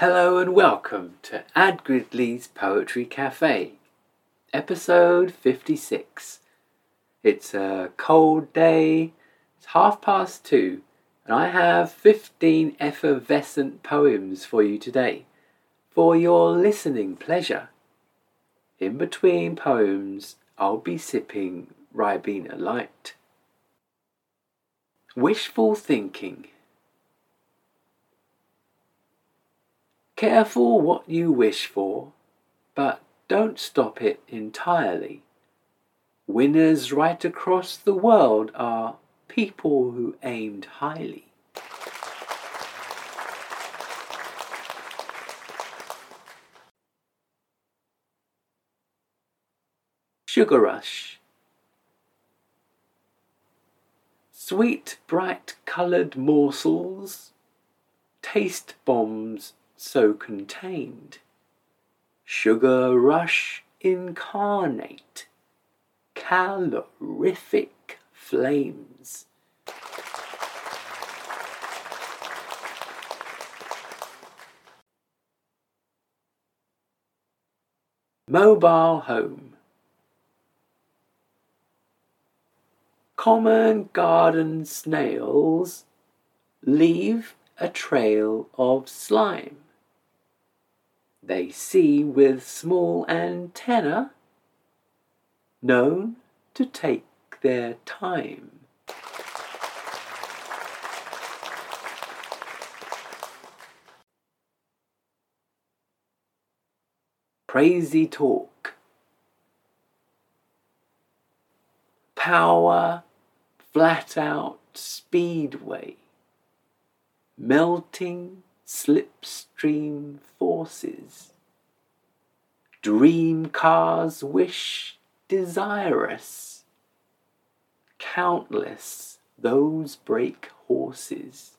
Hello and welcome to Ad Gridley's Poetry Cafe, episode 56. It's a cold day, it's half past two, and I have 15 effervescent poems for you today for your listening pleasure. In between poems, I'll be sipping Ribena Light. Wishful thinking. Careful what you wish for, but don't stop it entirely. Winners right across the world are people who aimed highly. Sugar Rush Sweet, bright coloured morsels, taste bombs so contained. Sugar rush incarnate, calorific flames. Mobile home. Common garden snails leave a trail of slime. They see with small antenna, known to take their time. Crazy talk. Power, flat out speedway. Melting slipstream forces. Dream cars wish desirous. Countless those break horses.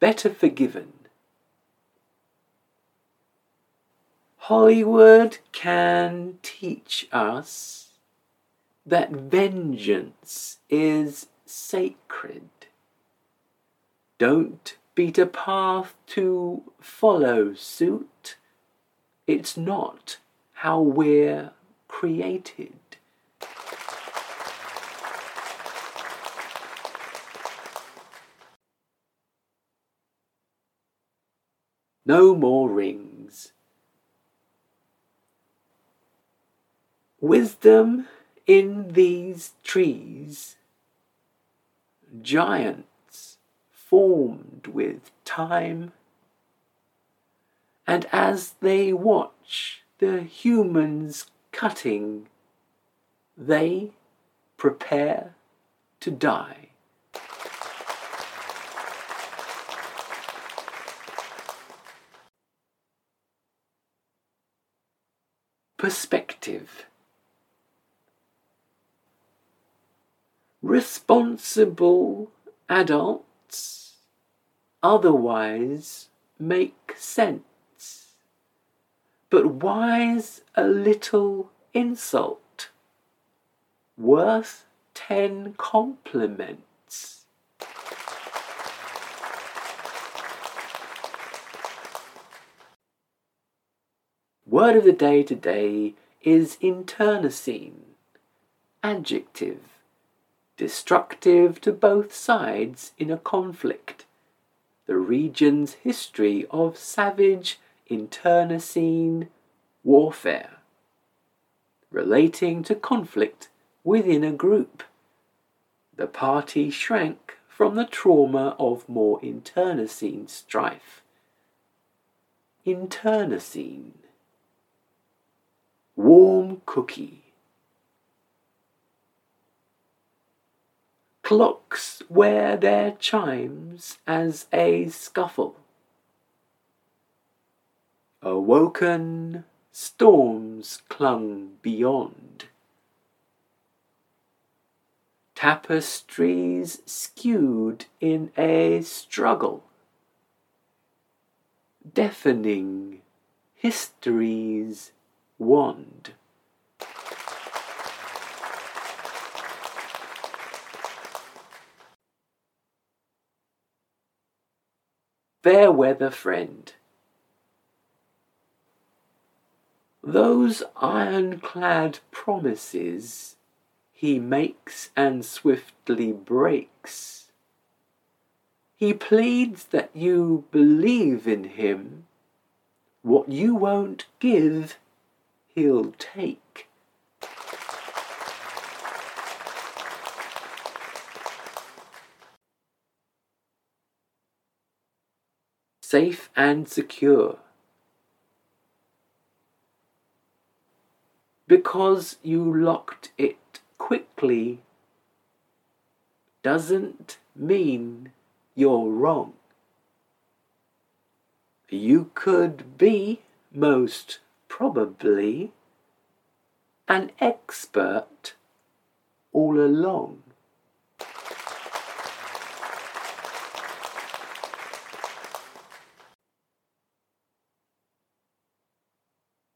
Better forgiven. Hollywood can teach us that vengeance is sacred. Don't beat a path to follow suit. It's not how we're created. No more rings. Wisdom in these trees, giants formed with time, and as they watch the humans cutting, they prepare to die. Perspective responsible adults otherwise make sense. But why's a little insult worth ten compliments? Word of the day today is internecine, adjective destructive to both sides in a conflict. The region's history of savage internecine warfare, relating to conflict within a group. The party shrank from the trauma of more internecine strife. Internecine. Warm cookie. Clocks wear their chimes as a scuffle. Awoken storms clung beyond. Tapestries skewed in a struggle. Deafening history's wand. Fair weather friend. Those ironclad promises he makes and swiftly breaks. He pleads that you believe in him. What you won't give, he'll take. Safe and secure. Because you locked it quickly doesn't mean you're wrong. You could be, most probably, an expert all along.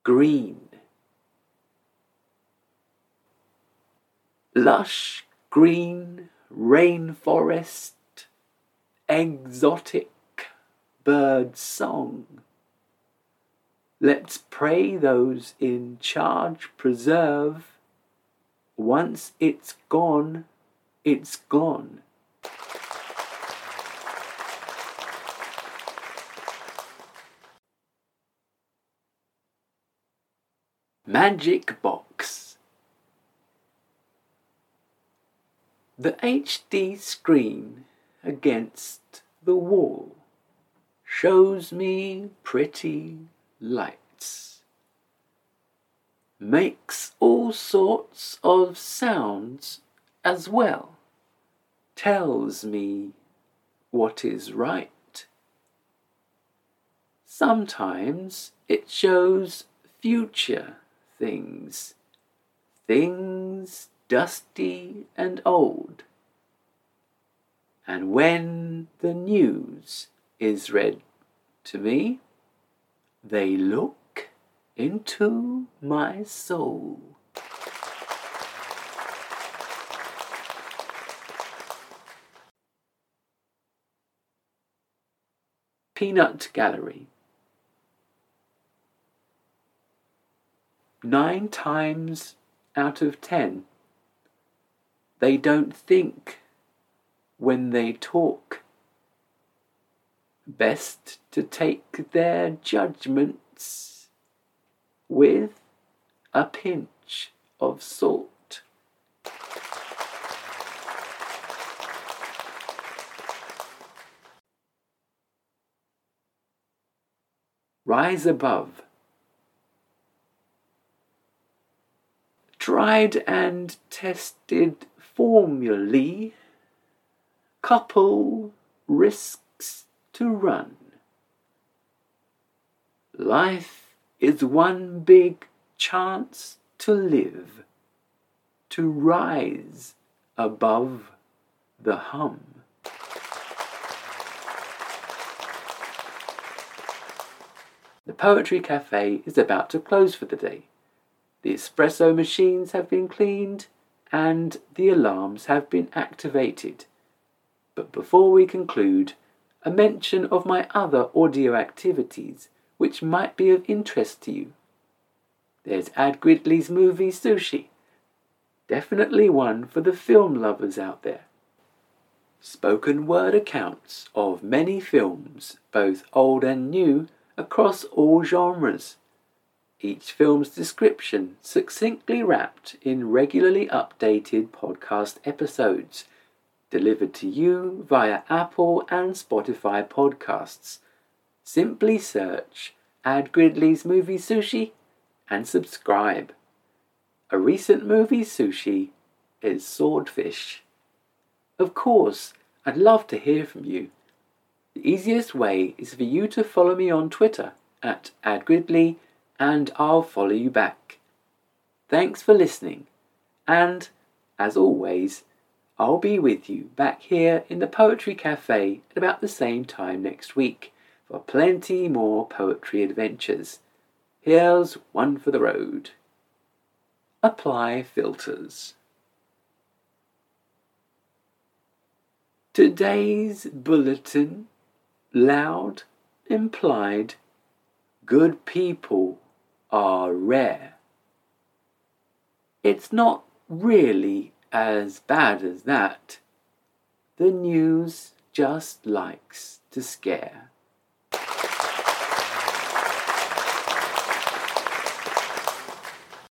Green lush green rainforest, exotic bird song. Let's pray those in charge preserve. Once it's gone, it's gone. Magic Box The HD screen against the wall shows me pretty lights. Makes all sorts of sounds as well. Tells me what is right. Sometimes it shows future things, things dusty and old. And when the news is read to me, they look into my soul. Peanut Gallery. Nine times out of ten, they don't think when they talk. Best to take their judgments with a pinch of salt. Rise above. Tried and tested formulae couple risks to run. Life is one big chance to live, to rise above the hum. The Poetry Cafe is about to close for the day. The espresso machines have been cleaned and the alarms have been activated. But before we conclude, a mention of my other audio activities which might be of interest to you. There's Ad Gridley's movie Sushi. Definitely one for the film lovers out there. Spoken word accounts of many films, both old and new, across all genres each film's description succinctly wrapped in regularly updated podcast episodes, delivered to you via Apple and Spotify podcasts. Simply search Ad Gridley's Movie Sushi and subscribe. A recent movie sushi is Swordfish. Of course, I'd love to hear from you. The easiest way is for you to follow me on Twitter at AdGridley and I'll follow you back. Thanks for listening, and as always, I'll be with you back here in the Poetry Cafe at about the same time next week for plenty more poetry adventures. Here's one for the road. Apply filters. Today's bulletin loud implied good people are rare. It's not really as bad as that. The news just likes to scare.